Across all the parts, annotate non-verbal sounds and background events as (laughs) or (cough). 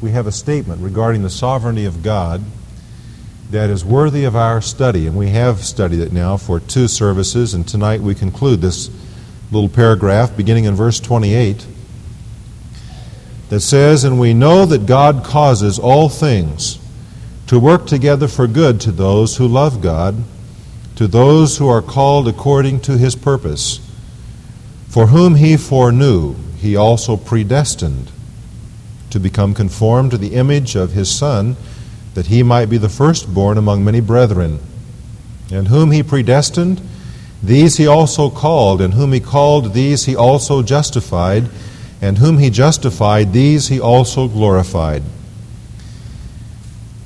we have a statement regarding the sovereignty of God that is worthy of our study, and we have studied it now for two services, and tonight we conclude this little paragraph beginning in verse 28 that says, And we know that God causes all things to work together for good to those who love God, to those who are called according to his purpose. For whom he foreknew, he also predestined to become conformed to the image of his Son, that he might be the firstborn among many brethren. And whom he predestined, these he also called, and whom he called, these he also justified, and whom he justified, these he also glorified.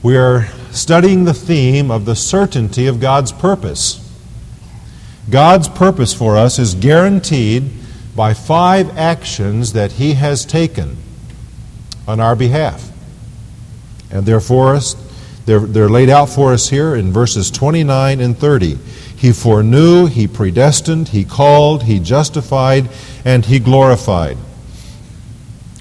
We are studying the theme of the certainty of God's purpose. God's purpose for us is guaranteed by five actions that he has taken on our behalf. And they're for us, they're, they're laid out for us here in verses 29 and 30. He foreknew, he predestined, he called, he justified, and he glorified.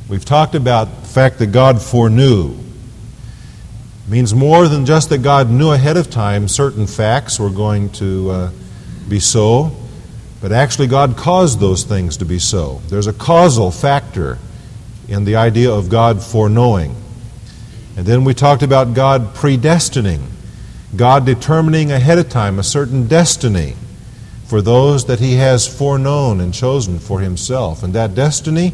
We've talked about the fact that God foreknew. It means more than just that God knew ahead of time certain facts were going to uh, be so, but actually God caused those things to be so. There's a causal factor in the idea of God foreknowing. And then we talked about God predestining, God determining ahead of time a certain destiny for those that He has foreknown and chosen for Himself. And that destiny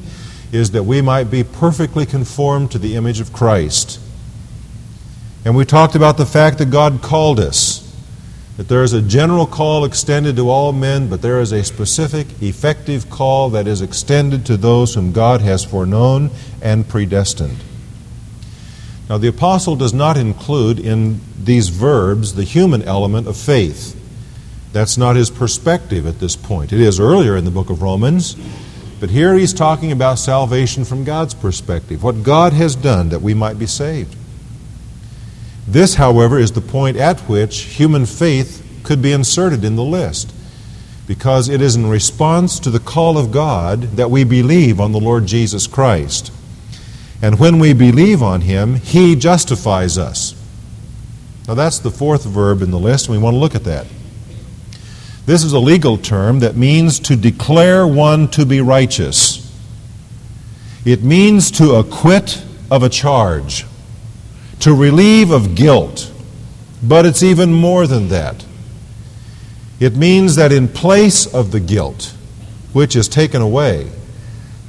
is that we might be perfectly conformed to the image of Christ. And we talked about the fact that God called us that there is a general call extended to all men, but there is a specific, effective call that is extended to those whom God has foreknown and predestined. Now, the apostle does not include in these verbs the human element of faith. That's not his perspective at this point. It is earlier in the book of Romans, but here he's talking about salvation from God's perspective, what God has done that we might be saved. This, however, is the point at which human faith could be inserted in the list, because it is in response to the call of God that we believe on the Lord Jesus Christ. And when we believe on Him, He justifies us. Now, that's the fourth verb in the list, and we want to look at that. This is a legal term that means to declare one to be righteous. It means to acquit of a charge to relieve of guilt. But it's even more than that. It means that in place of the guilt, which is taken away,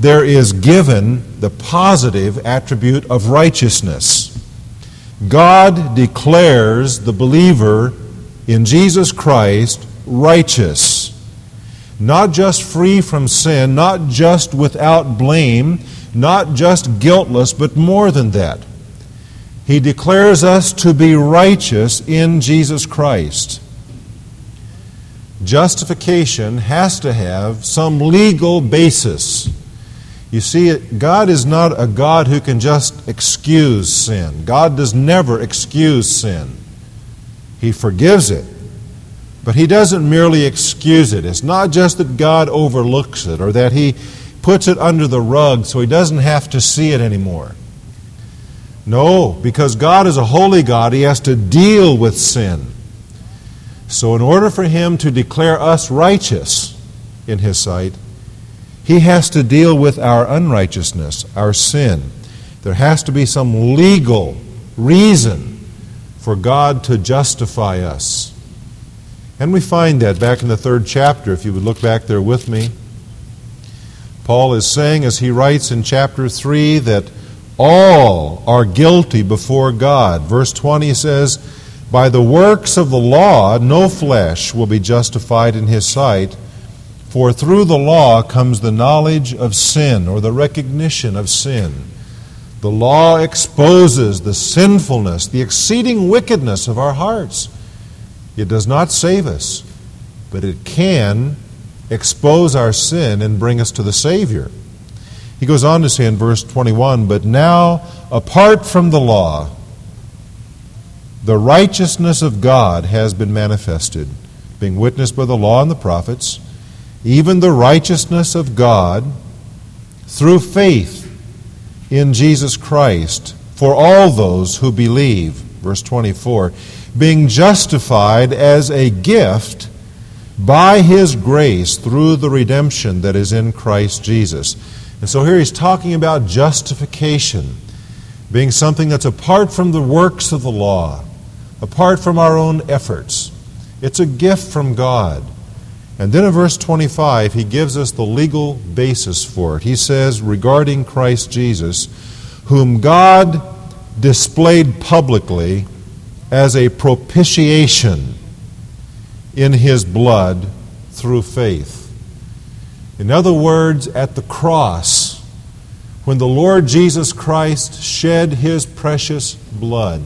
there is given the positive attribute of righteousness. God declares the believer in Jesus Christ righteous, not just free from sin, not just without blame, not just guiltless, but more than that he declares us to be righteous in Jesus Christ. Justification has to have some legal basis. You see, God is not a God who can just excuse sin. God does never excuse sin. He forgives it, but He doesn't merely excuse it. It's not just that God overlooks it or that He puts it under the rug so He doesn't have to see it anymore. No, because God is a holy God, He has to deal with sin. So, in order for Him to declare us righteous in His sight, He has to deal with our unrighteousness, our sin. There has to be some legal reason for God to justify us. And we find that back in the third chapter, if you would look back there with me. Paul is saying, as he writes in chapter 3, that all are guilty before God. Verse 20 says, By the works of the law, no flesh will be justified in his sight, for through the law comes the knowledge of sin or the recognition of sin. The law exposes the sinfulness, the exceeding wickedness of our hearts. It does not save us, but it can expose our sin and bring us to the Savior. He goes on to say in verse 21 But now, apart from the law, the righteousness of God has been manifested, being witnessed by the law and the prophets, even the righteousness of God through faith in Jesus Christ for all those who believe. Verse 24 being justified as a gift by his grace through the redemption that is in Christ Jesus. And so here he's talking about justification being something that's apart from the works of the law, apart from our own efforts. It's a gift from God. And then in verse 25, he gives us the legal basis for it. He says, regarding Christ Jesus, whom God displayed publicly as a propitiation in his blood through faith. In other words, at the cross, when the Lord Jesus Christ shed his precious blood,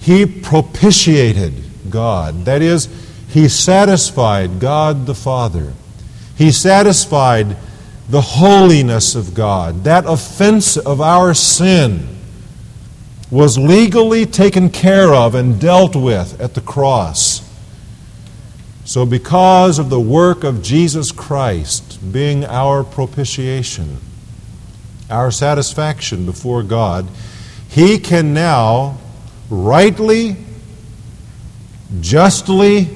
he propitiated God. That is, he satisfied God the Father. He satisfied the holiness of God. That offense of our sin was legally taken care of and dealt with at the cross. So, because of the work of Jesus Christ being our propitiation, our satisfaction before God, He can now rightly, justly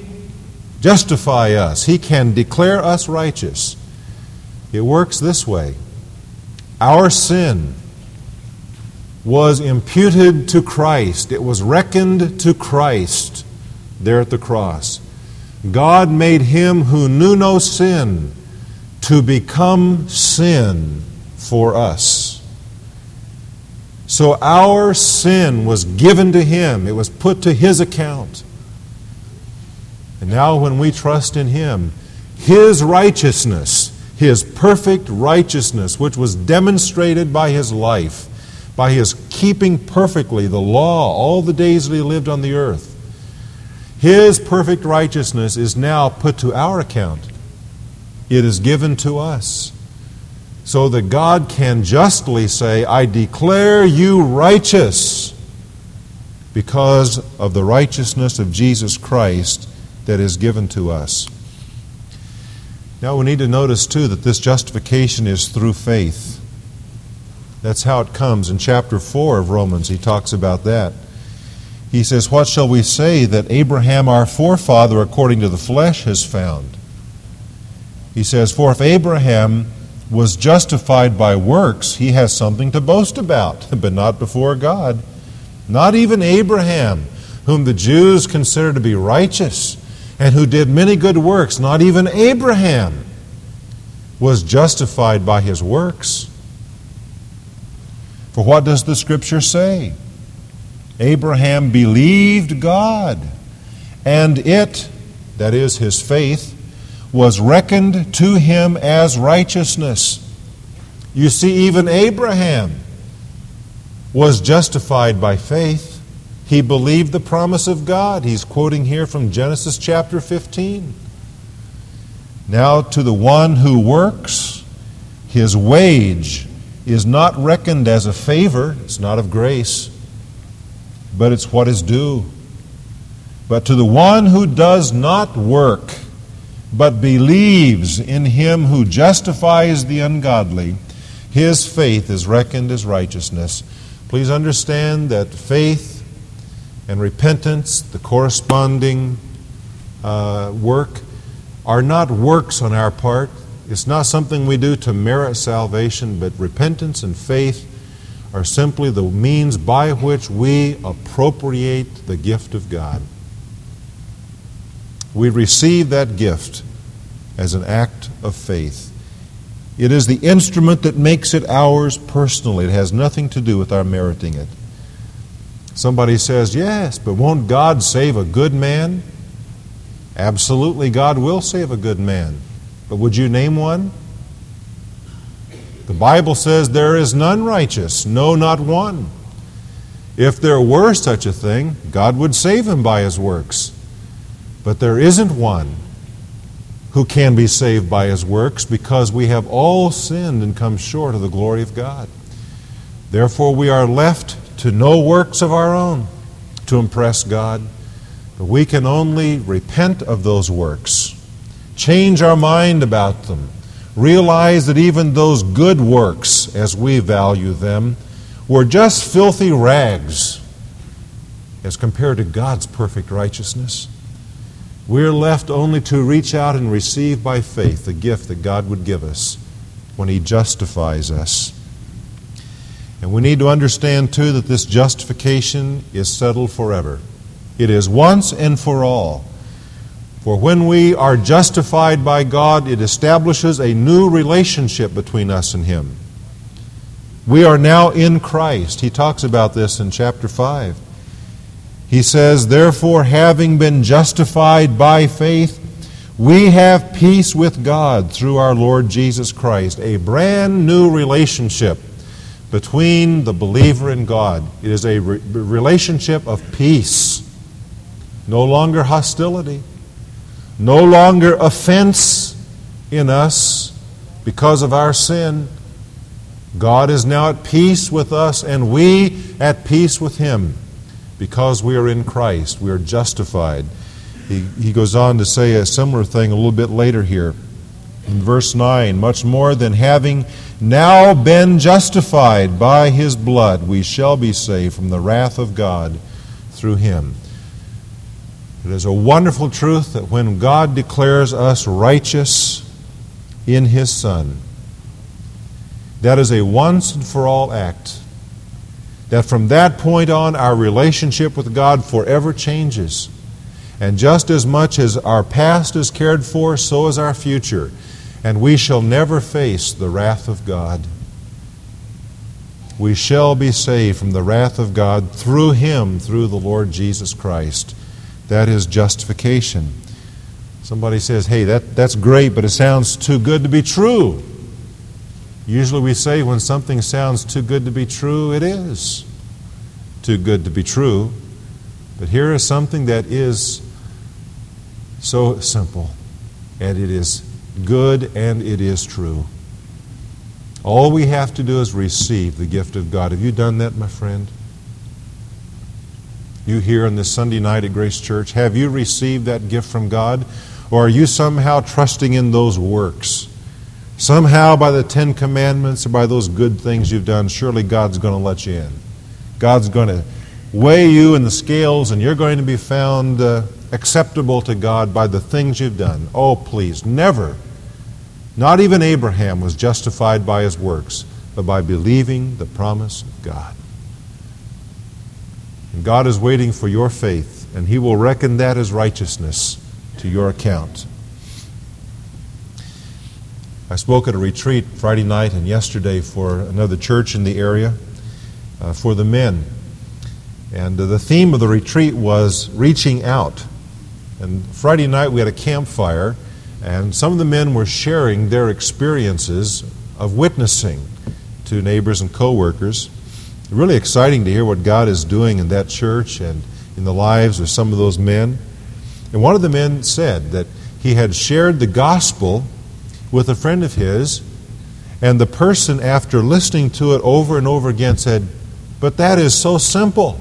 justify us. He can declare us righteous. It works this way our sin was imputed to Christ, it was reckoned to Christ there at the cross. God made him who knew no sin to become sin for us. So our sin was given to him, it was put to his account. And now, when we trust in him, his righteousness, his perfect righteousness, which was demonstrated by his life, by his keeping perfectly the law all the days that he lived on the earth, his perfect righteousness is now put to our account. It is given to us. So that God can justly say, I declare you righteous because of the righteousness of Jesus Christ that is given to us. Now we need to notice, too, that this justification is through faith. That's how it comes. In chapter 4 of Romans, he talks about that he says, What shall we say that Abraham, our forefather, according to the flesh, has found? He says, For if Abraham was justified by works, he has something to boast about, (laughs) but not before God. Not even Abraham, whom the Jews consider to be righteous and who did many good works, not even Abraham was justified by his works. For what does the Scripture say? Abraham believed God, and it, that is his faith, was reckoned to him as righteousness. You see, even Abraham was justified by faith. He believed the promise of God. He's quoting here from Genesis chapter 15. Now, to the one who works, his wage is not reckoned as a favor, it's not of grace but it's what is due. But to the one who does not work, but believes in him who justifies the ungodly, his faith is reckoned as righteousness. Please understand that faith and repentance, the corresponding uh, work, are not works on our part. It's not something we do to merit salvation, but repentance and faith are simply the means by which we appropriate the gift of God. We receive that gift as an act of faith. It is the instrument that makes it ours personally. It has nothing to do with our meriting it. Somebody says, Yes, but won't God save a good man? Absolutely, God will save a good man. But would you name one? The Bible says there is none righteous, no, not one. If there were such a thing, God would save him by his works. But there isn't one who can be saved by his works because we have all sinned and come short of the glory of God. Therefore, we are left to no works of our own to impress God. But we can only repent of those works, change our mind about them, realize that even those good works, as we value them, were just filthy rags as compared to God's perfect righteousness. We're left only to reach out and receive by faith the gift that God would give us when He justifies us. And we need to understand, too, that this justification is settled forever. It is once and for all. For when we are justified by God, it establishes a new relationship between us and Him. We are now in Christ. He talks about this in chapter 5. He says, Therefore, having been justified by faith, we have peace with God through our Lord Jesus Christ, a brand new relationship between the believer and God. It is a re- relationship of peace, no longer hostility, no longer offense in us because of our sin. God is now at peace with us, and we at peace with Him because we are in Christ. We are justified. He, he goes on to say a similar thing a little bit later here. In verse 9, much more than having now been justified by his blood, we shall be saved from the wrath of God through him. It is a wonderful truth that when God declares us righteous in his Son, that is a once and for all act. That from that point on, our relationship with God forever changes. And just as much as our past is cared for, so is our future. And we shall never face the wrath of God. We shall be saved from the wrath of God through Him, through the Lord Jesus Christ. That is justification. Somebody says, hey, that, that's great, but it sounds too good to be true. Usually we say when something sounds too good to be true, it is too good to be true. But here is something that is so simple, and it is good and it is true. All we have to do is receive the gift of God. Have you done that, my friend? You here on this Sunday night at Grace Church, have you received that gift from God? Or are you somehow trusting in those works? Somehow, by the Ten Commandments or by those good things you've done, surely God's going to let you in. God's going to weigh you in the scales, and you're going to be found uh, acceptable to God by the things you've done. Oh, please, never. Not even Abraham was justified by his works, but by believing the promise of God. God is waiting for your faith, and He will reckon that as righteousness to your account. I spoke at a retreat Friday night and yesterday for another church in the area uh, for the men. And uh, the theme of the retreat was reaching out. And Friday night we had a campfire, and some of the men were sharing their experiences of witnessing to neighbors and coworkers. Really exciting to hear what God is doing in that church and in the lives of some of those men. And one of the men said that he had shared the gospel with a friend of his, and the person, after listening to it over and over again, said, But that is so simple.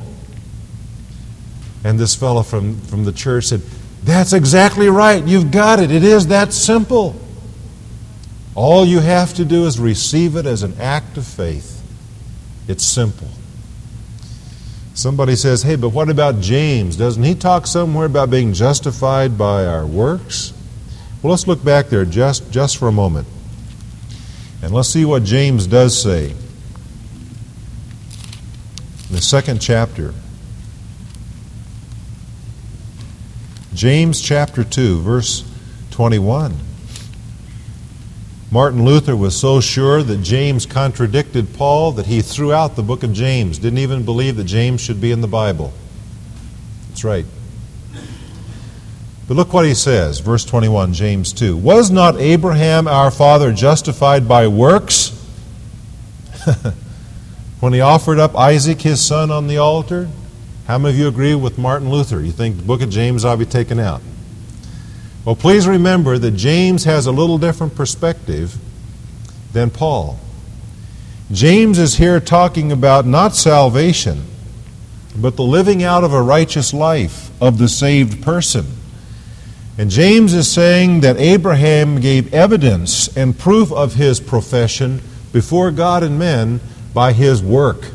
And this fellow from, from the church said, that's exactly right. You've got it. It is that simple. All you have to do is receive it as an act of faith. It's simple. Somebody says, hey, but what about James? Doesn't he talk somewhere about being justified by our works? Well, let's look back there just, just for a moment. And let's see what James does say. In the second chapter, James chapter 2, verse 21. Martin Luther was so sure that James contradicted Paul that he threw out the book of James, didn't even believe that James should be in the Bible. That's right. But look what he says, verse 21, James 2. Was not Abraham our father justified by works (laughs) when he offered up Isaac his son on the altar? How many of you agree with Martin Luther? You think the book of James ought to be taken out? Well, please remember that James has a little different perspective than Paul. James is here talking about not salvation, but the living out of a righteous life of the saved person. And James is saying that Abraham gave evidence and proof of his profession before God and men by his work.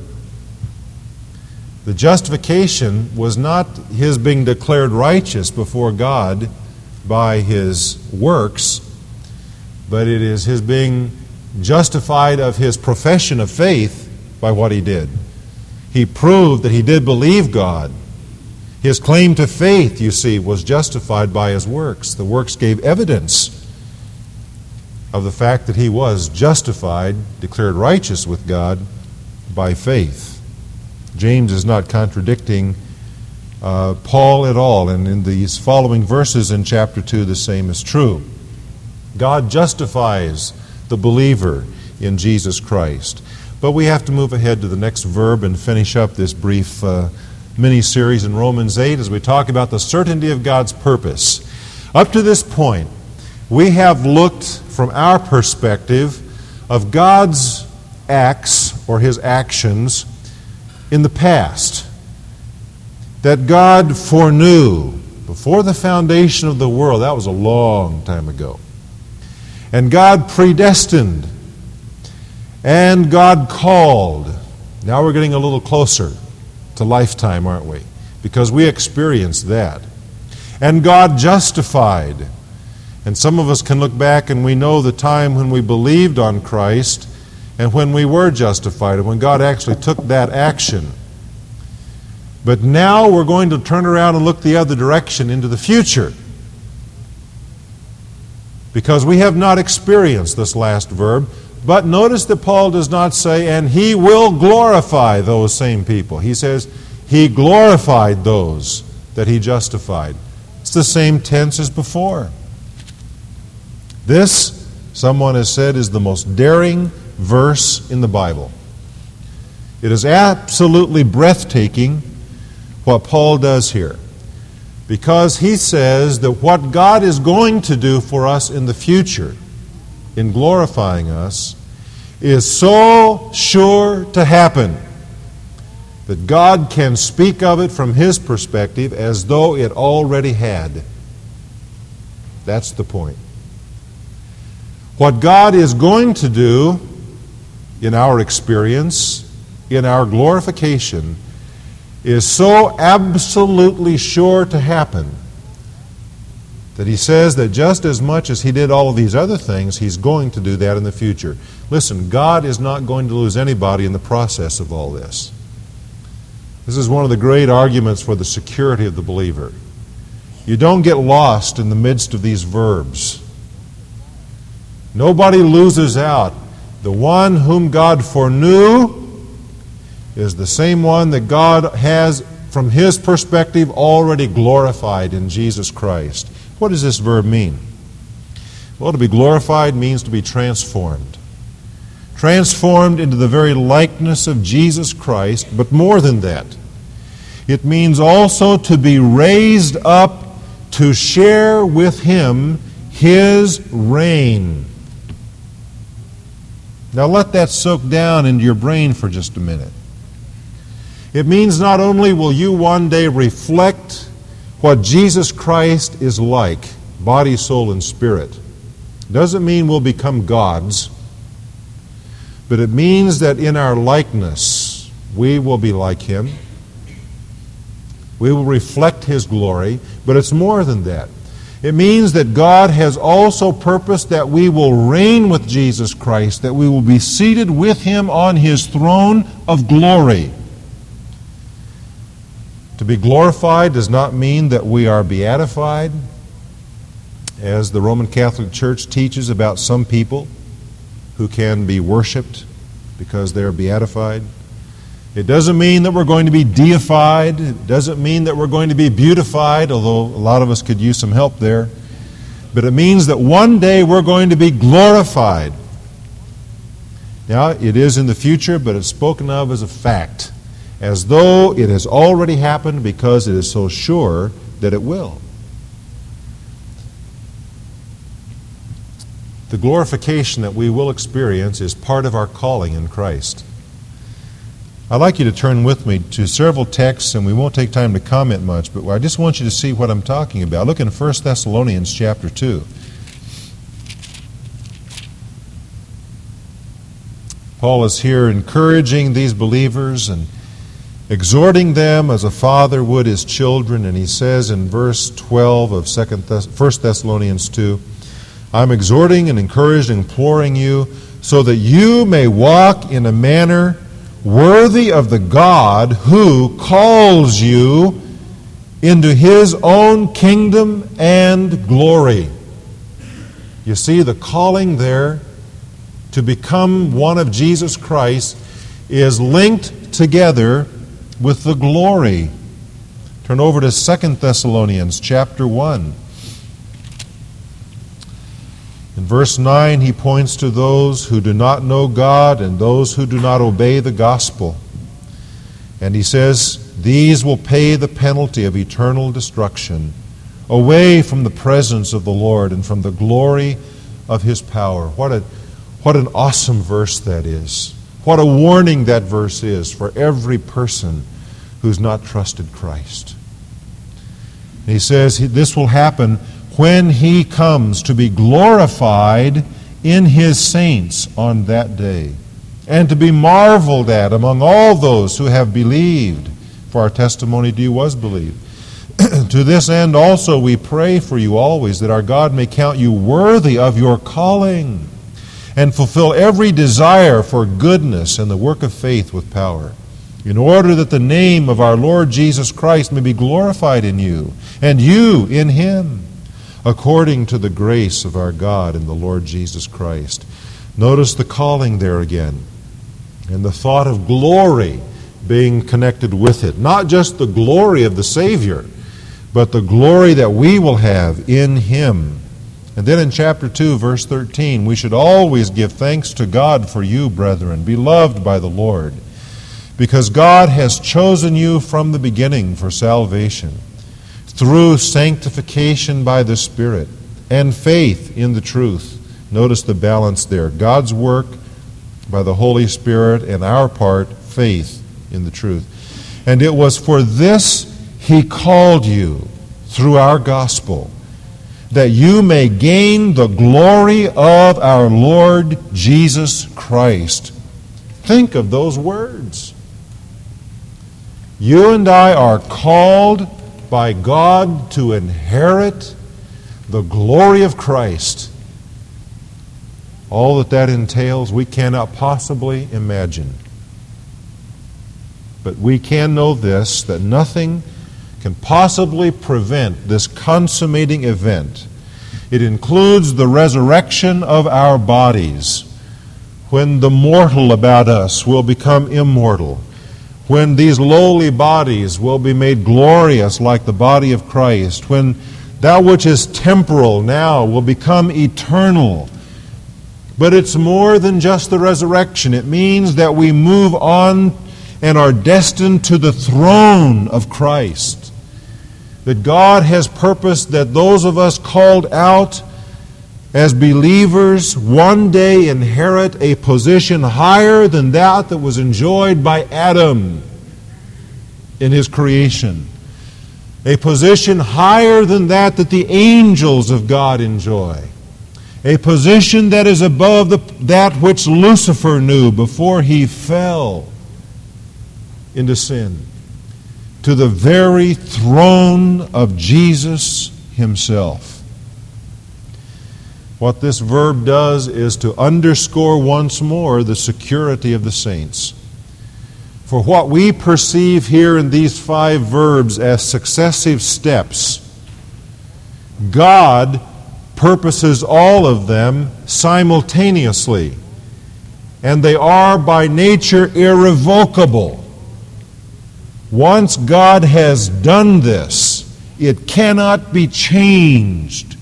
The justification was not his being declared righteous before God by his works, but it is his being justified of his profession of faith by what he did. He proved that he did believe God. His claim to faith, you see, was justified by his works. The works gave evidence of the fact that he was justified, declared righteous with God by faith. James is not contradicting uh, Paul at all, and in these following verses in chapter 2, the same is true. God justifies the believer in Jesus Christ. But we have to move ahead to the next verb and finish up this brief uh, mini series in Romans 8 as we talk about the certainty of God's purpose. Up to this point, we have looked from our perspective of God's acts or his actions in the past. That God foreknew before the foundation of the world, that was a long time ago. And God predestined and God called. Now we're getting a little closer to lifetime, aren't we? Because we experienced that. And God justified. And some of us can look back and we know the time when we believed on Christ and when we were justified and when God actually took that action. But now we're going to turn around and look the other direction into the future. Because we have not experienced this last verb, but notice that Paul does not say, and he will glorify those same people. He says, he glorified those that he justified. It's the same tense as before. This, someone has said, is the most daring verse in the Bible. It is absolutely breathtaking what Paul does here. Because he says that what God is going to do for us in the future in glorifying us is so sure to happen that God can speak of it from his perspective as though it already had. That's the point. What God is going to do in our experience, in our glorification, is so absolutely sure to happen that he says that just as much as he did all of these other things, he's going to do that in the future. Listen, God is not going to lose anybody in the process of all this. This is one of the great arguments for the security of the believer. You don't get lost in the midst of these verbs. Nobody loses out. The one whom God foreknew is the same one that God has, from his perspective, already glorified in Jesus Christ. What does this verb mean? Well, to be glorified means to be transformed. Transformed into the very likeness of Jesus Christ, but more than that, it means also to be raised up to share with Him His reign. Now let that soak down into your brain for just a minute. It means not only will you one day reflect what Jesus Christ is like, body, soul, and spirit, doesn't mean we'll become gods, but it means that in our likeness, we will be like Him. We will reflect His glory, but it's more than that. It means that God has also purposed that we will reign with Jesus Christ, that we will be seated with Him on His throne of glory. To be glorified does not mean that we are beatified, as the Roman Catholic Church teaches about some people who can be worshiped because they're beatified. It doesn't mean that we're going to be deified. It doesn't mean that we're going to be beautified, although a lot of us could use some help there. But it means that one day we're going to be glorified. Now, it is in the future, but it's spoken of as a fact as though it has already happened because it is so sure that it will. The glorification that we will experience is part of our calling in Christ. I'd like you to turn with me to several texts, and we won't take time to comment much, but I just want you to see what I'm talking about. Look in 1 Thessalonians chapter 2. Paul is here encouraging these believers and exhorting them as a father would his children, and he says in verse 12 of 2 Thess- 1 Thessalonians 2 I'm exhorting and encouraging, imploring you, so that you may walk in a manner worthy of the God who calls you into his own kingdom and glory. You see, the calling there to become one of Jesus Christ is linked together with the glory. Turn over to Second Thessalonians chapter 1. In verse 9, he points to those who do not know God and those who do not obey the gospel. And he says, These will pay the penalty of eternal destruction, away from the presence of the Lord and from the glory of his power. What, a, what an awesome verse that is. What a warning that verse is for every person who's not trusted Christ. And he says this will happen when he comes to be glorified in his saints on that day, and to be marveled at among all those who have believed. For our testimony to you was believed. (clears throat) to this end also we pray for you always, that our God may count you worthy of your calling, and fulfill every desire for goodness and the work of faith with power in order that the name of our Lord Jesus Christ may be glorified in you, and you in him according to the grace of our God and the Lord Jesus Christ. Notice the calling there again, and the thought of glory being connected with it. Not just the glory of the Savior, but the glory that we will have in Him. And then in chapter 2, verse 13, we should always give thanks to God for you, brethren, beloved by the Lord, because God has chosen you from the beginning for salvation through sanctification by the Spirit and faith in the truth. Notice the balance there God's work by the Holy Spirit, and our part, faith in the truth. And it was for this He called you through our gospel, that you may gain the glory of our Lord Jesus Christ. Think of those words. You and I are called by God to inherit the glory of Christ. All that that entails, we cannot possibly imagine. But we can know this that nothing can possibly prevent this consummating event. It includes the resurrection of our bodies, when the mortal about us will become immortal when these lowly bodies will be made glorious like the body of Christ, when that which is temporal now will become eternal. But it's more than just the resurrection. It means that we move on and are destined to the throne of Christ. That God has purposed that those of us called out as believers one day inherit a position higher than that that was enjoyed by Adam in his creation. A position higher than that that the angels of God enjoy. A position that is above the, that which Lucifer knew before he fell into sin. To the very throne of Jesus himself. What this verb does is to underscore once more the security of the saints. For what we perceive here in these five verbs as successive steps, God purposes all of them simultaneously, and they are by nature irrevocable. Once God has done this, it cannot be changed.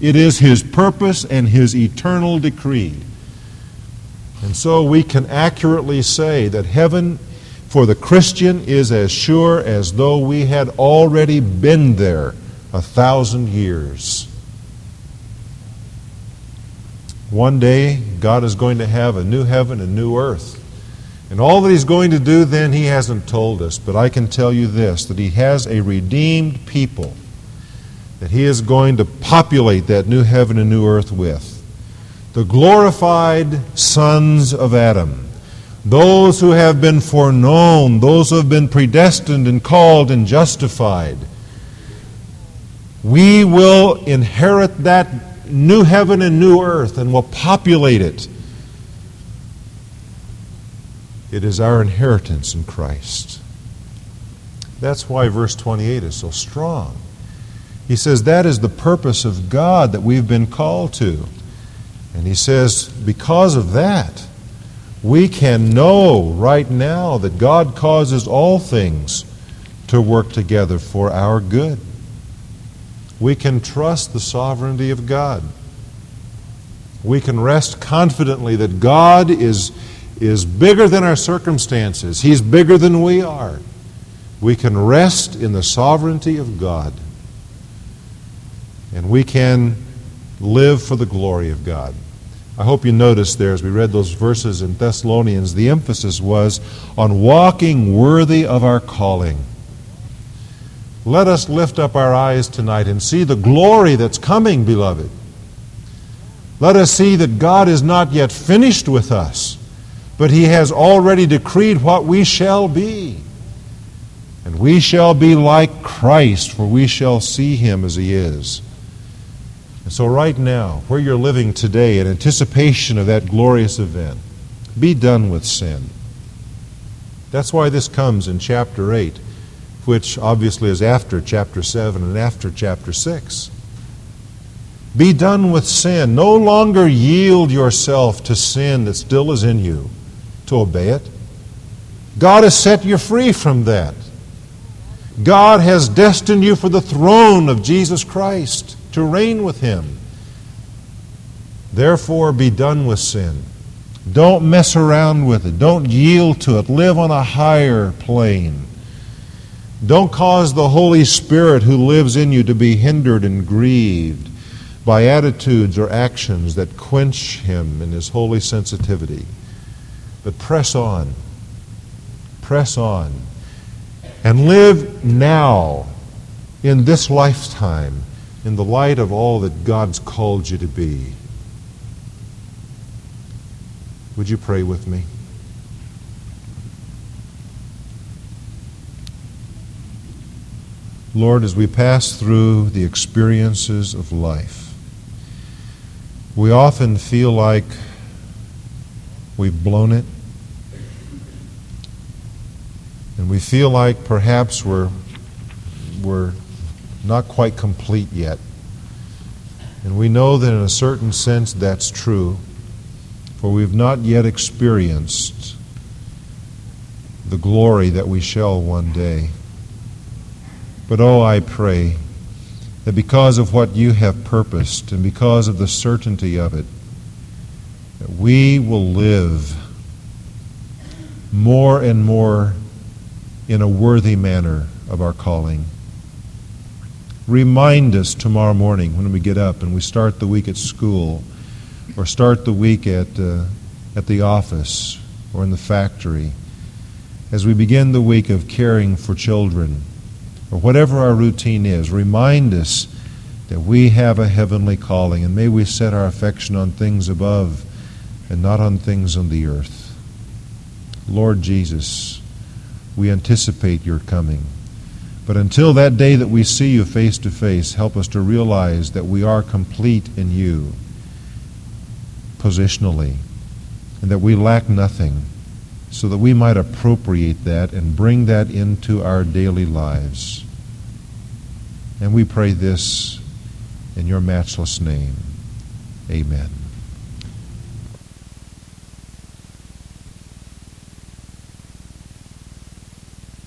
It is His purpose and His eternal decree. And so we can accurately say that heaven for the Christian is as sure as though we had already been there a thousand years. One day, God is going to have a new heaven and new earth. And all that he's going to do then, he hasn't told us. But I can tell you this that he has a redeemed people that he is going to populate that new heaven and new earth with. The glorified sons of Adam. Those who have been foreknown, those who have been predestined and called and justified. We will inherit that new heaven and new earth and will populate it. It is our inheritance in Christ. That's why verse 28 is so strong. He says that is the purpose of God that we've been called to. And he says, because of that, we can know right now that God causes all things to work together for our good. We can trust the sovereignty of God. We can rest confidently that God is is bigger than our circumstances, He's bigger than we are. We can rest in the sovereignty of God. And we can live for the glory of God. I hope you noticed there as we read those verses in Thessalonians, the emphasis was on walking worthy of our calling. Let us lift up our eyes tonight and see the glory that's coming, beloved. Let us see that God is not yet finished with us but he has already decreed what we shall be. And we shall be like Christ, for we shall see him as he is. And so, right now, where you're living today in anticipation of that glorious event, be done with sin. That's why this comes in chapter 8, which obviously is after chapter 7 and after chapter 6. Be done with sin. No longer yield yourself to sin that still is in you to obey it. God has set you free from that. God has destined you for the throne of Jesus Christ to reign with Him. Therefore, be done with sin. Don't mess around with it. Don't yield to it. Live on a higher plane. Don't cause the Holy Spirit who lives in you to be hindered and grieved by attitudes or actions that quench Him in His holy sensitivity. But press on. Press on. And live now, in this lifetime, in the light of all that God's called you to be. Would you pray with me? Lord, as we pass through the experiences of life, we often feel like We've blown it. And we feel like perhaps we're, we're not quite complete yet. And we know that in a certain sense that's true, for we've not yet experienced the glory that we shall one day. But oh, I pray that because of what you have purposed and because of the certainty of it, that we will live more and more in a worthy manner of our calling. Remind us tomorrow morning when we get up and we start the week at school or start the week at, uh, at the office or in the factory as we begin the week of caring for children or whatever our routine is. Remind us that we have a heavenly calling and may we set our affection on things above and not on things on the earth. Lord Jesus, we anticipate your coming. But until that day that we see you face to face, help us to realize that we are complete in you positionally and that we lack nothing so that we might appropriate that and bring that into our daily lives. And we pray this in your matchless name. Amen.